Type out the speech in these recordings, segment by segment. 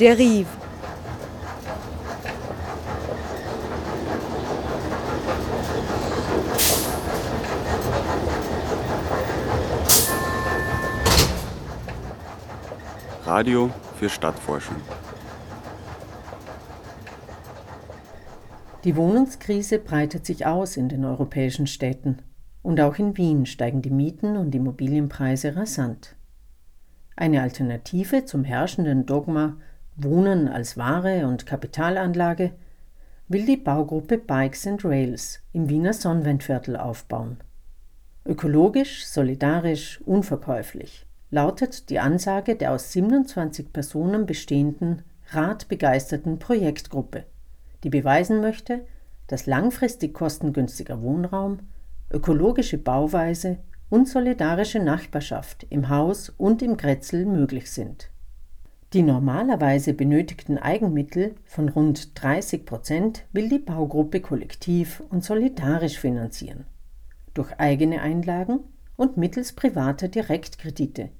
Derive. Radio für Stadtforschung. Die Wohnungskrise breitet sich aus in den europäischen Städten. Und auch in Wien steigen die Mieten und Immobilienpreise rasant. Eine Alternative zum herrschenden Dogma Wohnen als Ware und Kapitalanlage will die Baugruppe Bikes and Rails im Wiener Sonnenwendviertel aufbauen. Ökologisch, solidarisch, unverkäuflich lautet die Ansage der aus 27 Personen bestehenden, radbegeisterten Projektgruppe, die beweisen möchte, dass langfristig kostengünstiger Wohnraum, ökologische Bauweise und solidarische Nachbarschaft im Haus und im Grätzl möglich sind. Die normalerweise benötigten Eigenmittel von rund 30 Prozent will die Baugruppe kollektiv und solidarisch finanzieren. Durch eigene Einlagen und mittels privater Direktkredite,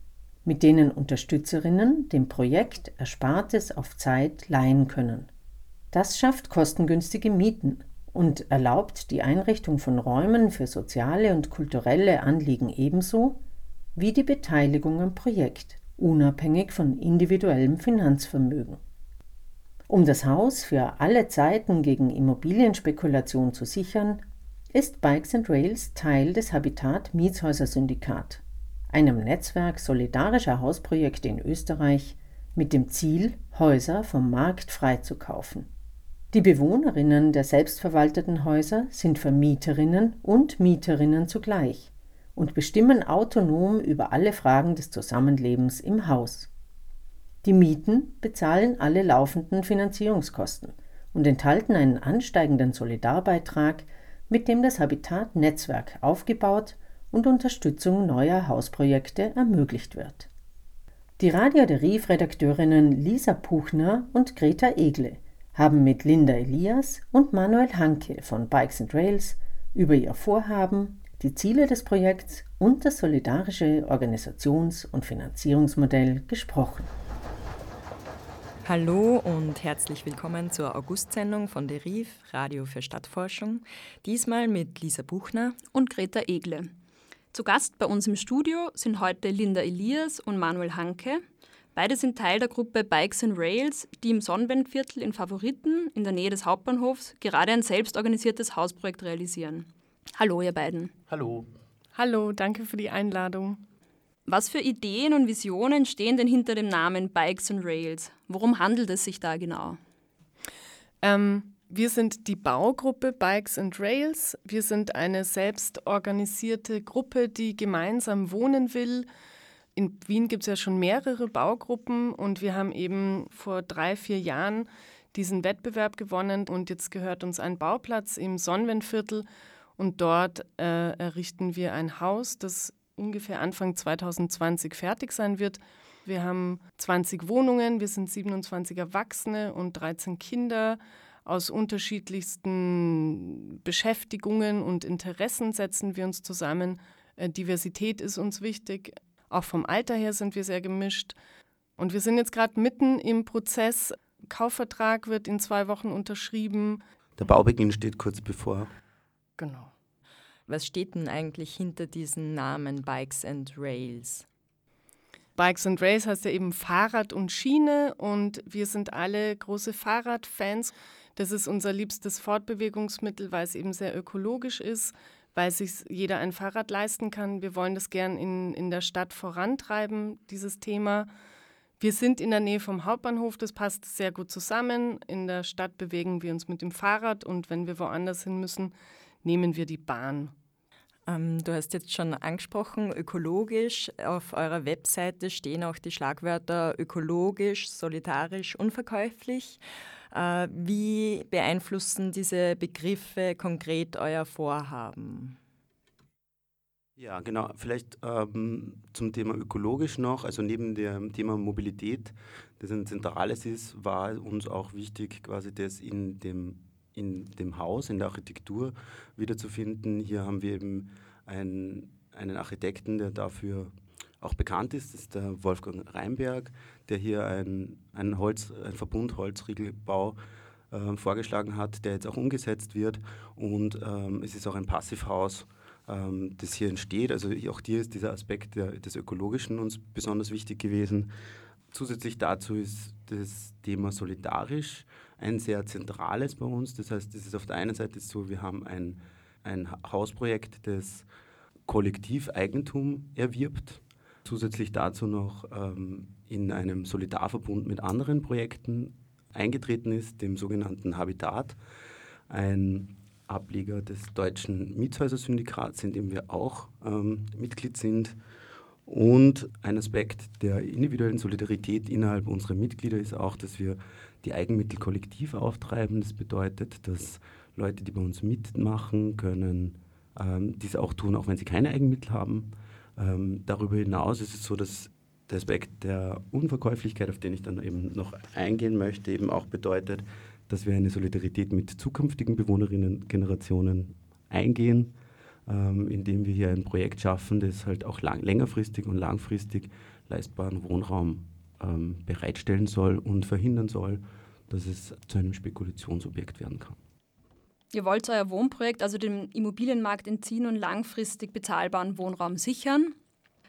mit denen Unterstützerinnen dem Projekt Erspartes auf Zeit leihen können. Das schafft kostengünstige Mieten und erlaubt die Einrichtung von Räumen für soziale und kulturelle Anliegen ebenso wie die Beteiligung am Projekt, unabhängig von individuellem Finanzvermögen. Um das Haus für alle Zeiten gegen Immobilienspekulation zu sichern, ist Bikes and Rails Teil des Habitat Mietshäuser Syndikat, einem Netzwerk solidarischer Hausprojekte in Österreich mit dem Ziel, Häuser vom Markt freizukaufen. Die Bewohnerinnen der selbstverwalteten Häuser sind Vermieterinnen und Mieterinnen zugleich und bestimmen autonom über alle Fragen des Zusammenlebens im Haus. Die Mieten bezahlen alle laufenden Finanzierungskosten und enthalten einen ansteigenden Solidarbeitrag, mit dem das Habitat-Netzwerk aufgebaut und Unterstützung neuer Hausprojekte ermöglicht wird. Die Radio der Rief-Redakteurinnen Lisa Puchner und Greta Egle haben mit Linda Elias und Manuel Hanke von Bikes and Rails über ihr Vorhaben, die Ziele des Projekts und das solidarische Organisations- und Finanzierungsmodell gesprochen. Hallo und herzlich willkommen zur Augustsendung von Deriv, Radio für Stadtforschung. Diesmal mit Lisa Buchner und Greta Egle. Zu Gast bei uns im Studio sind heute Linda Elias und Manuel Hanke. Beide sind Teil der Gruppe Bikes and Rails, die im Sonnenwendviertel in Favoriten in der Nähe des Hauptbahnhofs gerade ein selbstorganisiertes Hausprojekt realisieren. Hallo, ihr beiden. Hallo. Hallo, danke für die Einladung. Was für Ideen und Visionen stehen denn hinter dem Namen Bikes and Rails? Worum handelt es sich da genau? Ähm, wir sind die Baugruppe Bikes and Rails. Wir sind eine selbstorganisierte Gruppe, die gemeinsam wohnen will in Wien gibt es ja schon mehrere Baugruppen und wir haben eben vor drei, vier Jahren diesen Wettbewerb gewonnen und jetzt gehört uns ein Bauplatz im Sonnenwendviertel und dort äh, errichten wir ein Haus, das ungefähr Anfang 2020 fertig sein wird. Wir haben 20 Wohnungen, wir sind 27 Erwachsene und 13 Kinder. Aus unterschiedlichsten Beschäftigungen und Interessen setzen wir uns zusammen. Äh, Diversität ist uns wichtig. Auch vom Alter her sind wir sehr gemischt. Und wir sind jetzt gerade mitten im Prozess. Kaufvertrag wird in zwei Wochen unterschrieben. Der Baubeginn steht kurz bevor. Genau. Was steht denn eigentlich hinter diesen Namen Bikes and Rails? Bikes and Rails heißt ja eben Fahrrad und Schiene und wir sind alle große Fahrradfans. Das ist unser liebstes Fortbewegungsmittel, weil es eben sehr ökologisch ist weil sich jeder ein Fahrrad leisten kann. Wir wollen das gern in, in der Stadt vorantreiben, dieses Thema. Wir sind in der Nähe vom Hauptbahnhof, das passt sehr gut zusammen. In der Stadt bewegen wir uns mit dem Fahrrad und wenn wir woanders hin müssen, nehmen wir die Bahn. Ähm, du hast jetzt schon angesprochen, ökologisch. Auf eurer Webseite stehen auch die Schlagwörter ökologisch, solidarisch, unverkäuflich. Äh, wie beeinflussen diese Begriffe konkret euer Vorhaben? Ja, genau. Vielleicht ähm, zum Thema ökologisch noch. Also neben dem Thema Mobilität, das ein zentrales ist, war uns auch wichtig, quasi das in dem, in dem Haus, in der Architektur wiederzufinden. Hier haben wir eben einen, einen Architekten, der dafür auch bekannt ist, ist der Wolfgang Reinberg, der hier einen, einen, Holz, einen Verbund Holzriegelbau äh, vorgeschlagen hat, der jetzt auch umgesetzt wird. Und ähm, es ist auch ein Passivhaus, ähm, das hier entsteht. Also auch hier ist dieser Aspekt der, des Ökologischen uns besonders wichtig gewesen. Zusätzlich dazu ist das Thema solidarisch ein sehr zentrales bei uns. Das heißt, es ist auf der einen Seite so, wir haben ein, ein Hausprojekt, das Kollektiveigentum erwirbt. Zusätzlich dazu noch ähm, in einem Solidarverbund mit anderen Projekten eingetreten ist, dem sogenannten Habitat, ein Ableger des deutschen Mietshäuser-Syndikats, in dem wir auch ähm, Mitglied sind. Und ein Aspekt der individuellen Solidarität innerhalb unserer Mitglieder ist auch, dass wir die Eigenmittel kollektiv auftreiben. Das bedeutet, dass Leute, die bei uns mitmachen, können ähm, dies auch tun, auch wenn sie keine Eigenmittel haben. Ähm, darüber hinaus ist es so, dass der Aspekt der Unverkäuflichkeit, auf den ich dann eben noch eingehen möchte, eben auch bedeutet, dass wir eine Solidarität mit zukünftigen Bewohnerinnen-Generationen eingehen, ähm, indem wir hier ein Projekt schaffen, das halt auch lang, längerfristig und langfristig leistbaren Wohnraum ähm, bereitstellen soll und verhindern soll, dass es zu einem Spekulationsobjekt werden kann. Ihr wollt euer Wohnprojekt, also dem Immobilienmarkt entziehen und langfristig bezahlbaren Wohnraum sichern.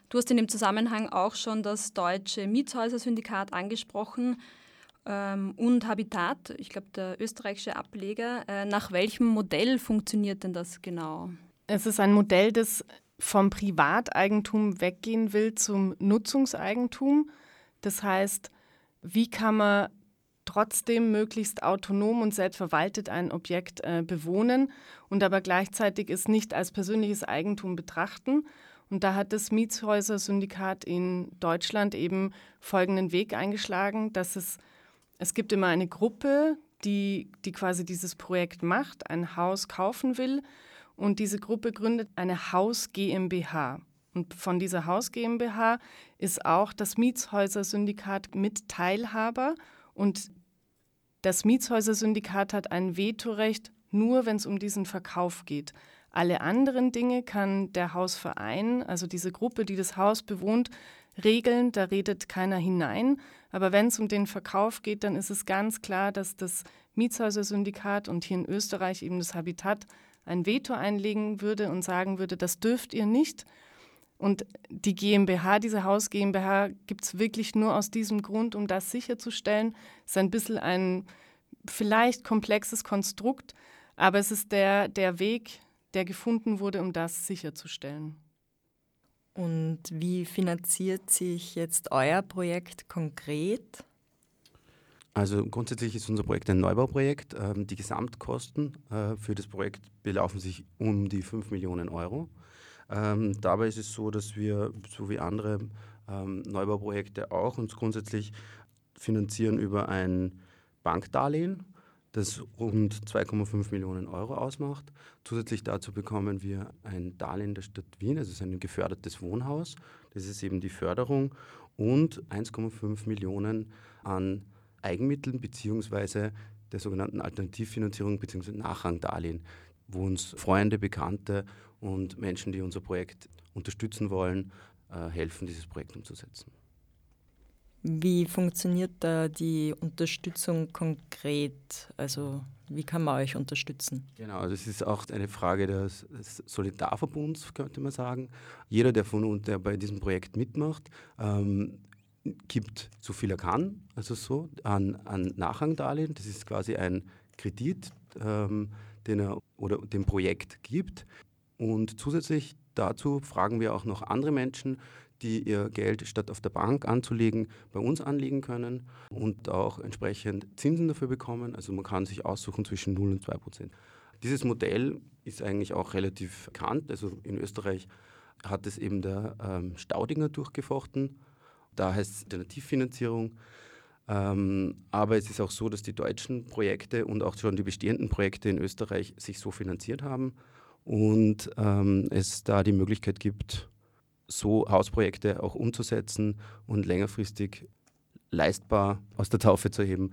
Du hast in dem Zusammenhang auch schon das deutsche Mietshäuser-Syndikat angesprochen ähm, und Habitat, ich glaube der österreichische Ableger. Äh, nach welchem Modell funktioniert denn das genau? Es ist ein Modell, das vom Privateigentum weggehen will zum Nutzungseigentum. Das heißt, wie kann man trotzdem möglichst autonom und selbstverwaltet ein Objekt äh, bewohnen und aber gleichzeitig es nicht als persönliches Eigentum betrachten. Und da hat das Mietshäuser-Syndikat in Deutschland eben folgenden Weg eingeschlagen, dass es, es gibt immer eine Gruppe, die, die quasi dieses Projekt macht, ein Haus kaufen will und diese Gruppe gründet eine Haus GmbH. Und von dieser Haus GmbH ist auch das Mietshäuser-Syndikat mit Teilhaber und das Mietshäuser-Syndikat hat ein Vetorecht nur, wenn es um diesen Verkauf geht. Alle anderen Dinge kann der Hausverein, also diese Gruppe, die das Haus bewohnt, regeln. Da redet keiner hinein. Aber wenn es um den Verkauf geht, dann ist es ganz klar, dass das Mietshäuser-Syndikat und hier in Österreich eben das Habitat ein Veto einlegen würde und sagen würde, das dürft ihr nicht. Und die GmbH, diese Haus GmbH, gibt es wirklich nur aus diesem Grund, um das sicherzustellen. Es ist ein bisschen ein vielleicht komplexes Konstrukt, aber es ist der, der Weg, der gefunden wurde, um das sicherzustellen. Und wie finanziert sich jetzt euer Projekt konkret? Also grundsätzlich ist unser Projekt ein Neubauprojekt. Ähm, die Gesamtkosten äh, für das Projekt belaufen sich um die 5 Millionen Euro. Ähm, dabei ist es so, dass wir, so wie andere ähm, Neubauprojekte auch, uns grundsätzlich finanzieren über ein Bankdarlehen, das rund 2,5 Millionen Euro ausmacht. Zusätzlich dazu bekommen wir ein Darlehen der Stadt Wien, also es ist ein gefördertes Wohnhaus, das ist eben die Förderung, und 1,5 Millionen an Eigenmitteln beziehungsweise der sogenannten Alternativfinanzierung bzw. Nachrangdarlehen, wo uns Freunde, Bekannte und Menschen, die unser Projekt unterstützen wollen, äh, helfen, dieses Projekt umzusetzen. Wie funktioniert da die Unterstützung konkret? Also wie kann man euch unterstützen? Genau, das ist auch eine Frage des, Solidarverbunds, könnte man sagen. Jeder, der von uns, der bei diesem Projekt mitmacht, ähm, gibt so viel er kann, also so an, an Nachrangdarlehen. Das ist quasi ein Kredit, ähm, den er oder dem Projekt gibt. Und zusätzlich dazu fragen wir auch noch andere Menschen, die ihr Geld statt auf der Bank anzulegen, bei uns anlegen können und auch entsprechend Zinsen dafür bekommen. Also man kann sich aussuchen zwischen 0 und 2 Prozent. Dieses Modell ist eigentlich auch relativ bekannt. Also in Österreich hat es eben der ähm, Staudinger durchgefochten. Da heißt es Alternativfinanzierung. Ähm, aber es ist auch so, dass die deutschen Projekte und auch schon die bestehenden Projekte in Österreich sich so finanziert haben und ähm, es da die Möglichkeit gibt, so Hausprojekte auch umzusetzen und längerfristig leistbar aus der Taufe zu heben.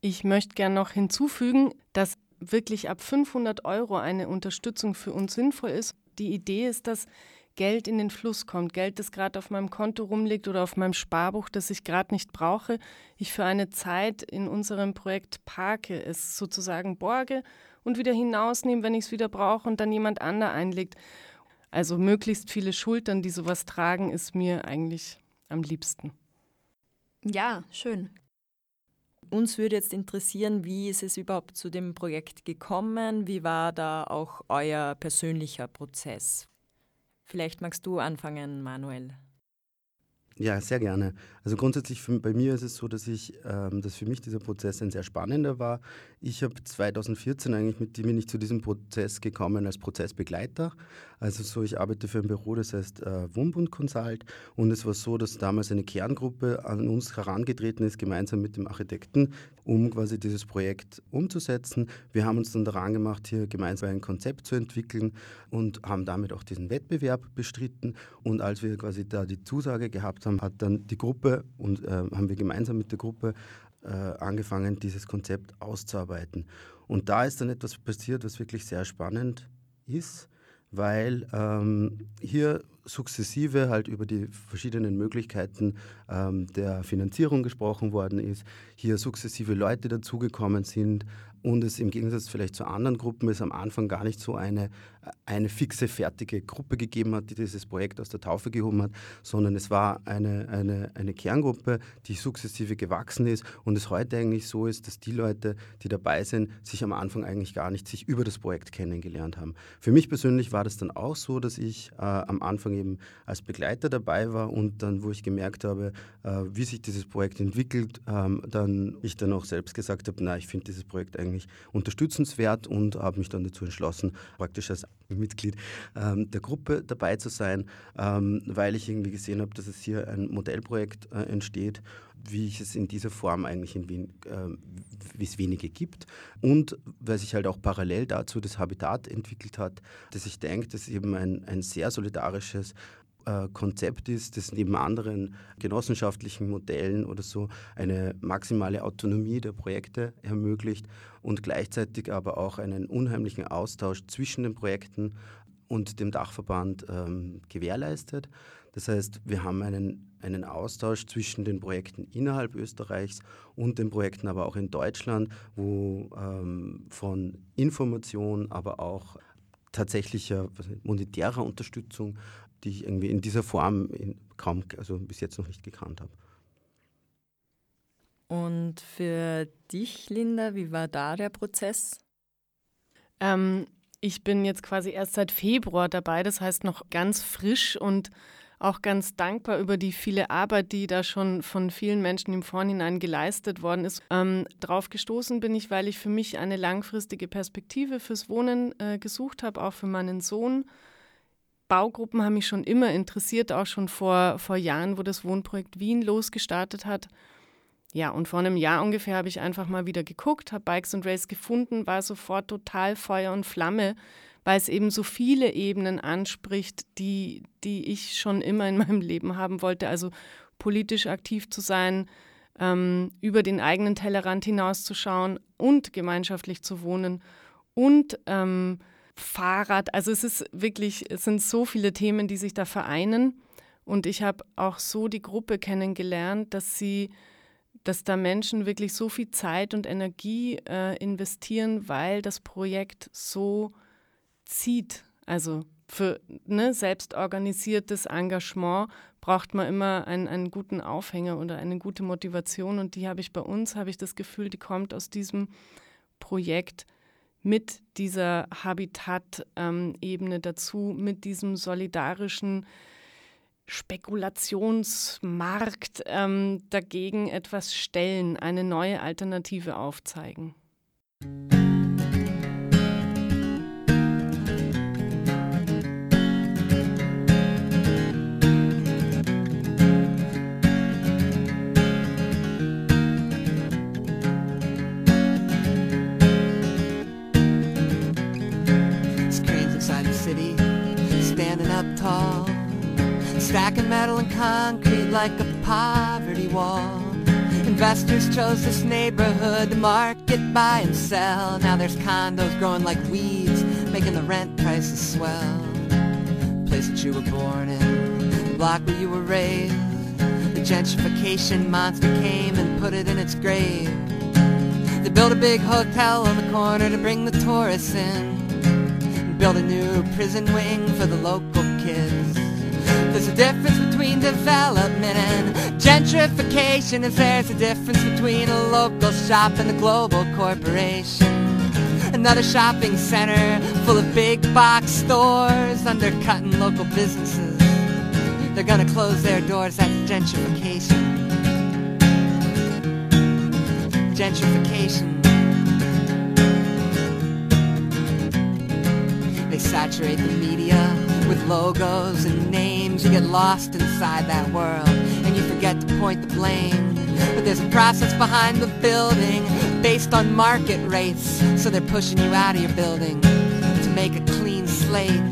Ich möchte gerne noch hinzufügen, dass wirklich ab 500 Euro eine Unterstützung für uns sinnvoll ist. Die Idee ist, dass Geld in den Fluss kommt, Geld, das gerade auf meinem Konto rumliegt oder auf meinem Sparbuch, das ich gerade nicht brauche, ich für eine Zeit in unserem Projekt parke, es sozusagen borge und wieder hinausnehme, wenn ich es wieder brauche und dann jemand anderer einlegt. Also möglichst viele Schultern, die sowas tragen, ist mir eigentlich am liebsten. Ja, schön. Uns würde jetzt interessieren, wie ist es überhaupt zu dem Projekt gekommen? Wie war da auch euer persönlicher Prozess? Vielleicht magst du anfangen, Manuel. Ja, sehr gerne. Also grundsätzlich für, bei mir ist es so, dass ich, ähm, dass für mich dieser Prozess ein sehr spannender war. Ich habe 2014 eigentlich mit bin ich zu diesem Prozess gekommen als Prozessbegleiter. Also so, ich arbeite für ein Büro, das heißt äh, Wohnbund Consult. Und es war so, dass damals eine Kerngruppe an uns herangetreten ist, gemeinsam mit dem Architekten, um quasi dieses Projekt umzusetzen. Wir haben uns dann daran gemacht, hier gemeinsam ein Konzept zu entwickeln und haben damit auch diesen Wettbewerb bestritten. Und als wir quasi da die Zusage gehabt haben, hat dann die Gruppe und äh, haben wir gemeinsam mit der Gruppe äh, angefangen, dieses Konzept auszuarbeiten. Und da ist dann etwas passiert, was wirklich sehr spannend ist, weil ähm, hier sukzessive halt über die verschiedenen Möglichkeiten ähm, der Finanzierung gesprochen worden ist, hier sukzessive Leute dazugekommen sind und es im Gegensatz vielleicht zu anderen Gruppen es am Anfang gar nicht so eine, eine fixe, fertige Gruppe gegeben hat, die dieses Projekt aus der Taufe gehoben hat, sondern es war eine, eine, eine Kerngruppe, die sukzessive gewachsen ist und es heute eigentlich so ist, dass die Leute, die dabei sind, sich am Anfang eigentlich gar nicht sich über das Projekt kennengelernt haben. Für mich persönlich war das dann auch so, dass ich äh, am Anfang eben als Begleiter dabei war und dann, wo ich gemerkt habe, äh, wie sich dieses Projekt entwickelt, ähm, dann ich dann auch selbst gesagt habe, na, ich finde dieses Projekt eigentlich eigentlich unterstützenswert und habe mich dann dazu entschlossen, praktisch als Mitglied ähm, der Gruppe dabei zu sein, ähm, weil ich irgendwie gesehen habe, dass es hier ein Modellprojekt äh, entsteht, wie ich es in dieser Form eigentlich in Wien, äh, wie es wenige gibt. Und weil sich halt auch parallel dazu das Habitat entwickelt hat, dass ich denke, dass eben ein, ein sehr solidarisches äh, Konzept ist, das neben anderen genossenschaftlichen Modellen oder so eine maximale Autonomie der Projekte ermöglicht und gleichzeitig aber auch einen unheimlichen Austausch zwischen den Projekten und dem Dachverband ähm, gewährleistet. Das heißt, wir haben einen, einen Austausch zwischen den Projekten innerhalb Österreichs und den Projekten aber auch in Deutschland, wo ähm, von Information, aber auch tatsächlicher monetärer Unterstützung die ich irgendwie in dieser Form in, kaum, also bis jetzt noch nicht gekannt habe. Und für dich, Linda, wie war da der Prozess? Ähm, ich bin jetzt quasi erst seit Februar dabei, das heißt noch ganz frisch und auch ganz dankbar über die viele Arbeit, die da schon von vielen Menschen im Vorhinein geleistet worden ist. Ähm, drauf gestoßen bin ich, weil ich für mich eine langfristige Perspektive fürs Wohnen äh, gesucht habe, auch für meinen Sohn Baugruppen haben mich schon immer interessiert, auch schon vor, vor Jahren, wo das Wohnprojekt Wien losgestartet hat. Ja, und vor einem Jahr ungefähr habe ich einfach mal wieder geguckt, habe Bikes und Race gefunden, war sofort total Feuer und Flamme, weil es eben so viele Ebenen anspricht, die, die ich schon immer in meinem Leben haben wollte. Also politisch aktiv zu sein, ähm, über den eigenen Tellerrand hinauszuschauen und gemeinschaftlich zu wohnen und ähm, Fahrrad. Also es ist wirklich, es sind so viele Themen, die sich da vereinen. Und ich habe auch so die Gruppe kennengelernt, dass sie, dass da Menschen wirklich so viel Zeit und Energie äh, investieren, weil das Projekt so zieht. Also für ne, selbstorganisiertes Engagement braucht man immer einen, einen guten Aufhänger oder eine gute Motivation. Und die habe ich bei uns, habe ich das Gefühl, die kommt aus diesem Projekt mit dieser Habitat-Ebene dazu, mit diesem solidarischen Spekulationsmarkt ähm, dagegen etwas stellen, eine neue Alternative aufzeigen. Stacking metal and concrete like a poverty wall. Investors chose this neighborhood to market, buy and sell. Now there's condos growing like weeds, making the rent prices swell. Place that you were born in, the block where you were raised. The gentrification monster came and put it in its grave. They built a big hotel on the corner to bring the tourists in. Built a new prison wing for the local kids. There's a difference between development and gentrification, as there's a difference between a local shop and a global corporation. Another shopping center full of big box stores undercutting local businesses. They're gonna close their doors, that's gentrification. Gentrification. They saturate the media with logos and names. You get lost inside that world and you forget to point the blame. But there's a process behind the building based on market rates. So they're pushing you out of your building to make a clean slate.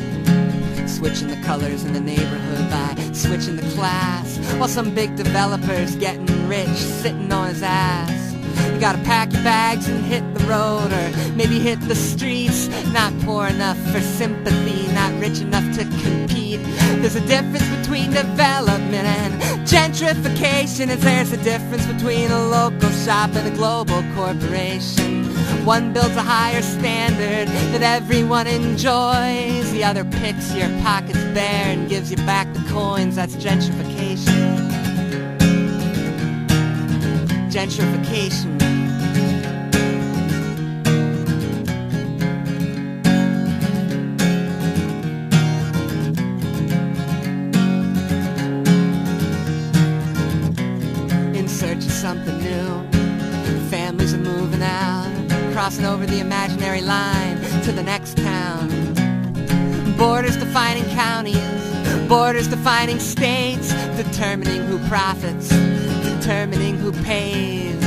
Switching the colors in the neighborhood by switching the class. While some big developer's getting rich, sitting on his ass. Gotta pack your bags and hit the road, or maybe hit the streets. Not poor enough for sympathy, not rich enough to compete. There's a difference between development and gentrification, as there's a difference between a local shop and a global corporation. One builds a higher standard that everyone enjoys. The other picks your pockets bare and gives you back the coins. That's gentrification. Gentrification. Crossing over the imaginary line to the next town. Borders defining counties, borders defining states, determining who profits, determining who pays.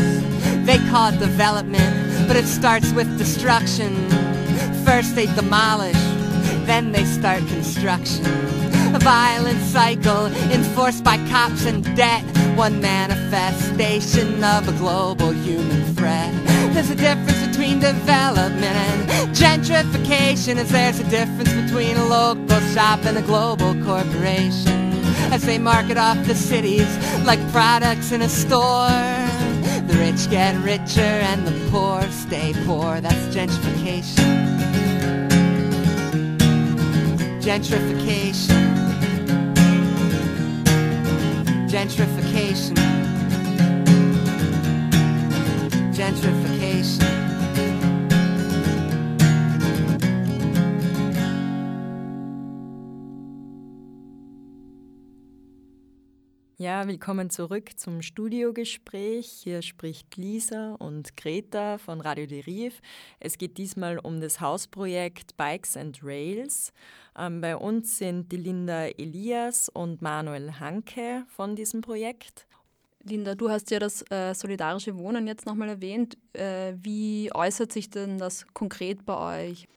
They call it development, but it starts with destruction. First they demolish, then they start construction. A violent cycle enforced by cops and debt. One manifestation of a global human threat. There's a difference between development and gentrification, as there's a difference between a local shop and a global corporation. As they market off the cities like products in a store. The rich get richer and the poor stay poor. That's gentrification. Gentrification. Gentrification. Gentrification. Ja, willkommen zurück zum Studiogespräch. Hier spricht Lisa und Greta von Radio Deriv. Es geht diesmal um das Hausprojekt Bikes and Rails. Ähm, bei uns sind die Linda Elias und Manuel Hanke von diesem Projekt. Linda, du hast ja das äh, solidarische Wohnen jetzt nochmal erwähnt. Äh, wie äußert sich denn das konkret bei euch?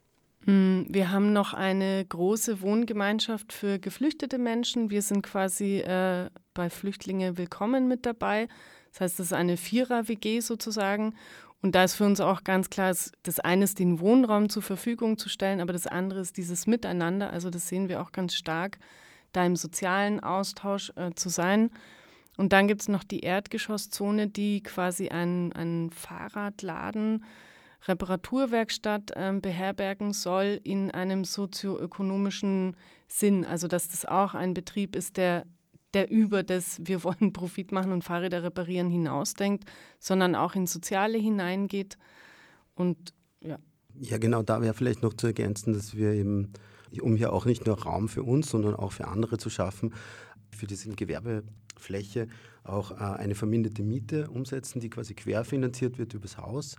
Wir haben noch eine große Wohngemeinschaft für geflüchtete Menschen. Wir sind quasi äh, bei Flüchtlinge willkommen mit dabei. Das heißt, das ist eine Vierer-WG sozusagen. Und da ist für uns auch ganz klar, das eine ist, den Wohnraum zur Verfügung zu stellen, aber das andere ist dieses Miteinander. Also das sehen wir auch ganz stark, da im sozialen Austausch äh, zu sein. Und dann gibt es noch die Erdgeschosszone, die quasi einen, einen Fahrradladen Reparaturwerkstatt äh, beherbergen soll in einem sozioökonomischen Sinn. Also dass das auch ein Betrieb ist, der, der über das wir wollen Profit machen und Fahrräder reparieren hinausdenkt, sondern auch ins Soziale hineingeht. Und ja. Ja, genau, da wäre vielleicht noch zu ergänzen, dass wir eben, um hier auch nicht nur Raum für uns, sondern auch für andere zu schaffen, für diese Gewerbefläche auch äh, eine verminderte Miete umsetzen, die quasi querfinanziert wird übers Haus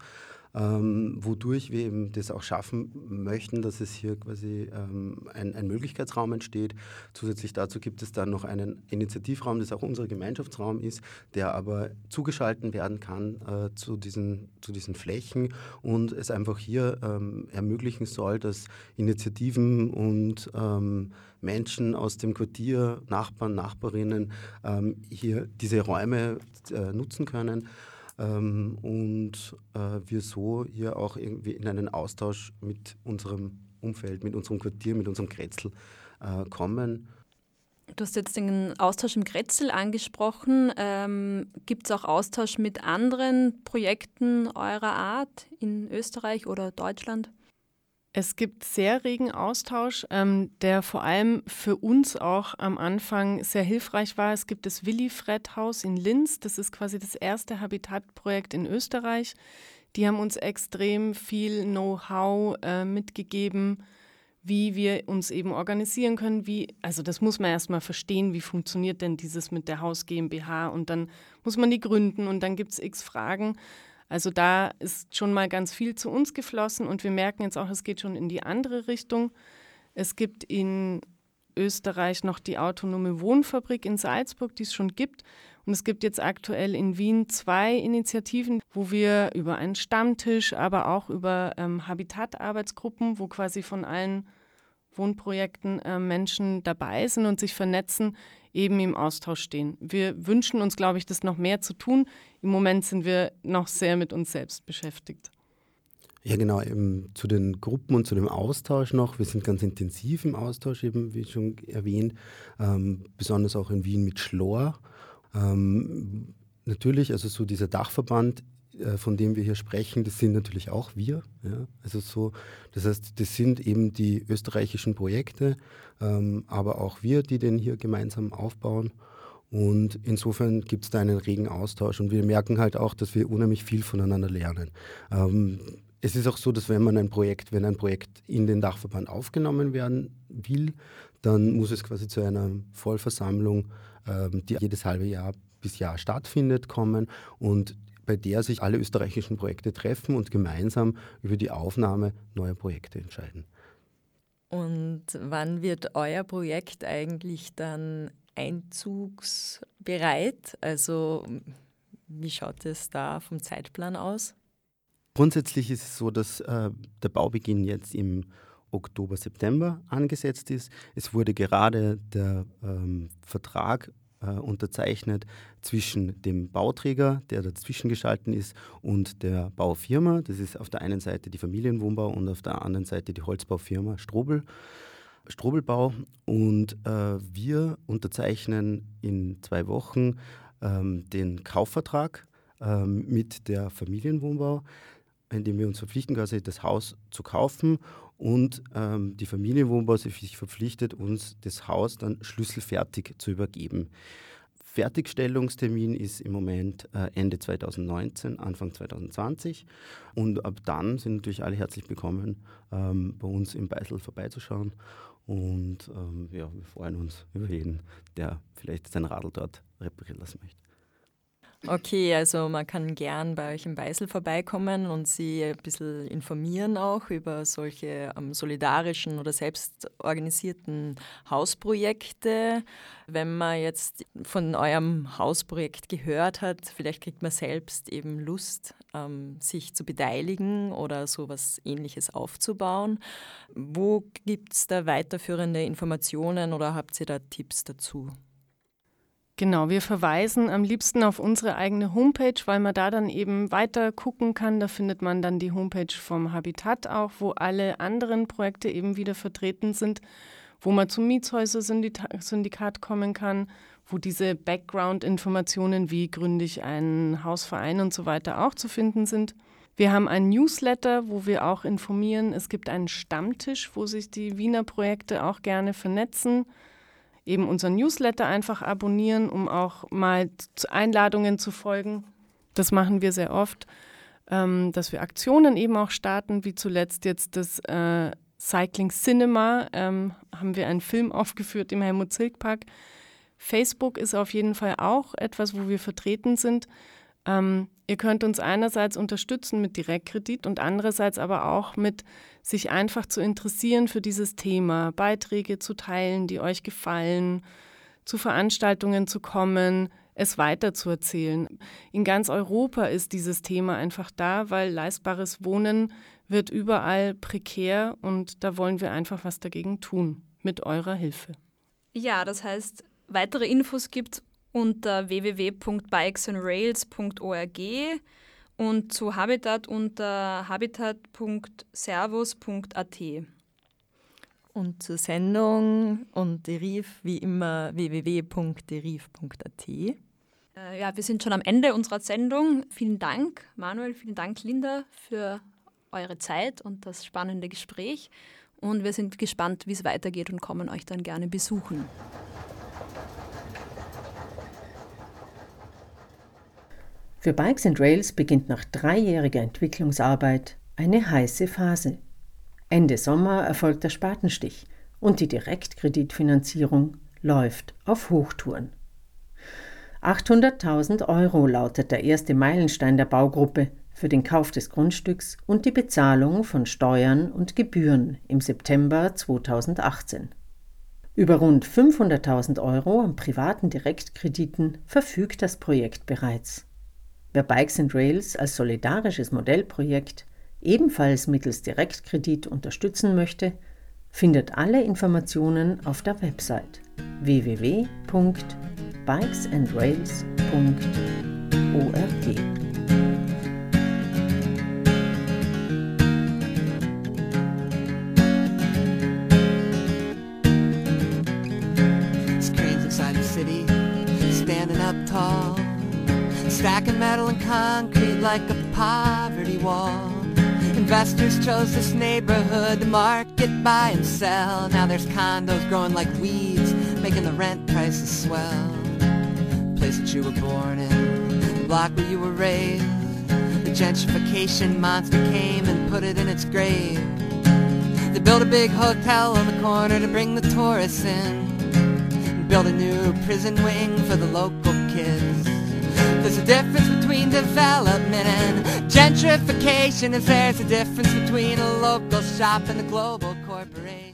ähm, wodurch wir eben das auch schaffen möchten, dass es hier quasi ähm, ein, ein, Möglichkeitsraum entsteht. Zusätzlich dazu gibt es dann noch einen Initiativraum, das auch unser Gemeinschaftsraum ist, der aber zugeschalten werden kann äh, zu, diesen, zu diesen Flächen und es einfach hier ähm, ermöglichen soll, dass Initiativen und ähm, Menschen aus dem Quartier, Nachbarn, Nachbarinnen ähm, hier diese Räume äh, nutzen können ähm, und äh, wir so hier auch irgendwie in einen Austausch mit unserem Umfeld, mit unserem Quartier, mit unserem Kretzel äh, kommen. Du hast jetzt den Austausch im Grätzl angesprochen. Ähm, Gibt es auch Austausch mit anderen Projekten eurer Art in Österreich oder Deutschland? Es gibt sehr regen Austausch, ähm, der vor allem für uns auch am Anfang sehr hilfreich war. Es gibt das Willi-Fred-Haus in Linz. Das ist quasi das erste Habitatprojekt in Österreich. Die haben uns extrem viel Know-how äh, mitgegeben, wie wir uns eben organisieren können. Wie, also das muss man erstmal verstehen, wie funktioniert denn dieses mit der Haus GmbH und dann muss man die gründen und dann gibt es x Fragen. Also da ist schon mal ganz viel zu uns geflossen und wir merken jetzt auch, es geht schon in die andere Richtung. Es gibt in Österreich noch die autonome Wohnfabrik in Salzburg, die es schon gibt. Und es gibt jetzt aktuell in Wien zwei Initiativen, wo wir über einen Stammtisch, aber auch über ähm, Habitatarbeitsgruppen, wo quasi von allen Wohnprojekten äh, Menschen dabei sind und sich vernetzen, eben im Austausch stehen. Wir wünschen uns, glaube ich, das noch mehr zu tun. Im Moment sind wir noch sehr mit uns selbst beschäftigt. Ja, genau, eben zu den Gruppen und zu dem Austausch noch. Wir sind ganz intensiv im Austausch, eben wie schon erwähnt, ähm, besonders auch in Wien mit Schlor. Ähm, natürlich, also so dieser Dachverband äh, von dem wir hier sprechen, das sind natürlich auch wir. Ja? Also so, das heißt, das sind eben die österreichischen Projekte, ähm, aber auch wir, die den hier gemeinsam aufbauen. Und insofern gibt es da einen regen Austausch und wir merken halt auch, dass wir unheimlich viel voneinander lernen. Ähm, es ist auch so, dass wenn man ein Projekt, wenn ein Projekt in den Dachverband aufgenommen werden will, dann muss es quasi zu einer Vollversammlung, ähm, die jedes halbe Jahr bis Jahr stattfindet, kommen. Und bei der sich alle österreichischen Projekte treffen und gemeinsam über die Aufnahme neuer Projekte entscheiden. Und wann wird euer Projekt eigentlich dann einzugsbereit? Also wie schaut es da vom Zeitplan aus? Grundsätzlich ist es so, dass äh, der Baubeginn jetzt im Oktober, September angesetzt ist. Es wurde gerade der ähm, Vertrag äh, unterzeichnet zwischen dem Bauträger, der dazwischen geschalten ist, und der Baufirma. Das ist auf der einen Seite die Familienwohnbau und auf der anderen Seite die Holzbaufirma Strobel. Strobelbau und äh, wir unterzeichnen in zwei Wochen ähm, den Kaufvertrag ähm, mit der Familienwohnbau, indem wir uns verpflichten, quasi das Haus zu kaufen und ähm, die Familienwohnbau sich verpflichtet, uns das Haus dann schlüsselfertig zu übergeben. Fertigstellungstermin ist im Moment äh, Ende 2019, Anfang 2020. Und ab dann sind natürlich alle herzlich willkommen, ähm, bei uns im Beisel vorbeizuschauen. Und ähm, ja, wir freuen uns über jeden, der vielleicht sein Radl dort reparieren lassen möchte. Okay, also man kann gern bei euch im Beisel vorbeikommen und sie ein bisschen informieren auch über solche ähm, solidarischen oder selbstorganisierten Hausprojekte. Wenn man jetzt von eurem Hausprojekt gehört hat, vielleicht kriegt man selbst eben Lust, ähm, sich zu beteiligen oder so etwas ähnliches aufzubauen. Wo gibt es da weiterführende Informationen oder habt ihr da Tipps dazu? Genau, wir verweisen am liebsten auf unsere eigene Homepage, weil man da dann eben weiter gucken kann. Da findet man dann die Homepage vom Habitat auch, wo alle anderen Projekte eben wieder vertreten sind, wo man zum Mietshäuser-Syndikat kommen kann, wo diese Background-Informationen, wie gründe ich einen Hausverein und so weiter auch zu finden sind. Wir haben ein Newsletter, wo wir auch informieren. Es gibt einen Stammtisch, wo sich die Wiener Projekte auch gerne vernetzen eben unseren Newsletter einfach abonnieren, um auch mal Einladungen zu folgen. Das machen wir sehr oft, ähm, dass wir Aktionen eben auch starten, wie zuletzt jetzt das äh, Cycling Cinema, ähm, haben wir einen Film aufgeführt im Helmut Zilk Park. Facebook ist auf jeden Fall auch etwas, wo wir vertreten sind. Ähm, ihr könnt uns einerseits unterstützen mit Direktkredit und andererseits aber auch mit sich einfach zu interessieren für dieses Thema, Beiträge zu teilen, die euch gefallen, zu Veranstaltungen zu kommen, es weiterzuerzählen. In ganz Europa ist dieses Thema einfach da, weil leistbares Wohnen wird überall prekär und da wollen wir einfach was dagegen tun, mit eurer Hilfe. Ja, das heißt, weitere Infos gibt es unter www.bikesandrails.org und zu Habitat unter habitat.servus.at. Und zur Sendung und Deriv wie immer www.deriv.at. Äh, ja, wir sind schon am Ende unserer Sendung. Vielen Dank, Manuel, vielen Dank, Linda, für eure Zeit und das spannende Gespräch. Und wir sind gespannt, wie es weitergeht und kommen euch dann gerne besuchen. Für Bikes and Rails beginnt nach dreijähriger Entwicklungsarbeit eine heiße Phase. Ende Sommer erfolgt der Spatenstich und die Direktkreditfinanzierung läuft auf Hochtouren. 800.000 Euro lautet der erste Meilenstein der Baugruppe für den Kauf des Grundstücks und die Bezahlung von Steuern und Gebühren im September 2018. Über rund 500.000 Euro an privaten Direktkrediten verfügt das Projekt bereits. Wer Bikes and Rails als solidarisches Modellprojekt ebenfalls mittels Direktkredit unterstützen möchte, findet alle Informationen auf der Website www.bikesandrails.org. standing up tall, stacking metal and concrete like a poverty wall. Investors chose this neighborhood to market, buy and sell. Now there's condos growing like weeds, making the rent prices swell. The Place that you were born in, the block where you were raised. The gentrification monster came and put it in its grave. They built a big hotel on the corner to bring the tourists in. Built a new prison wing for the local. There's a difference between development and gentrification. If there's a difference between a local shop and a global corporation.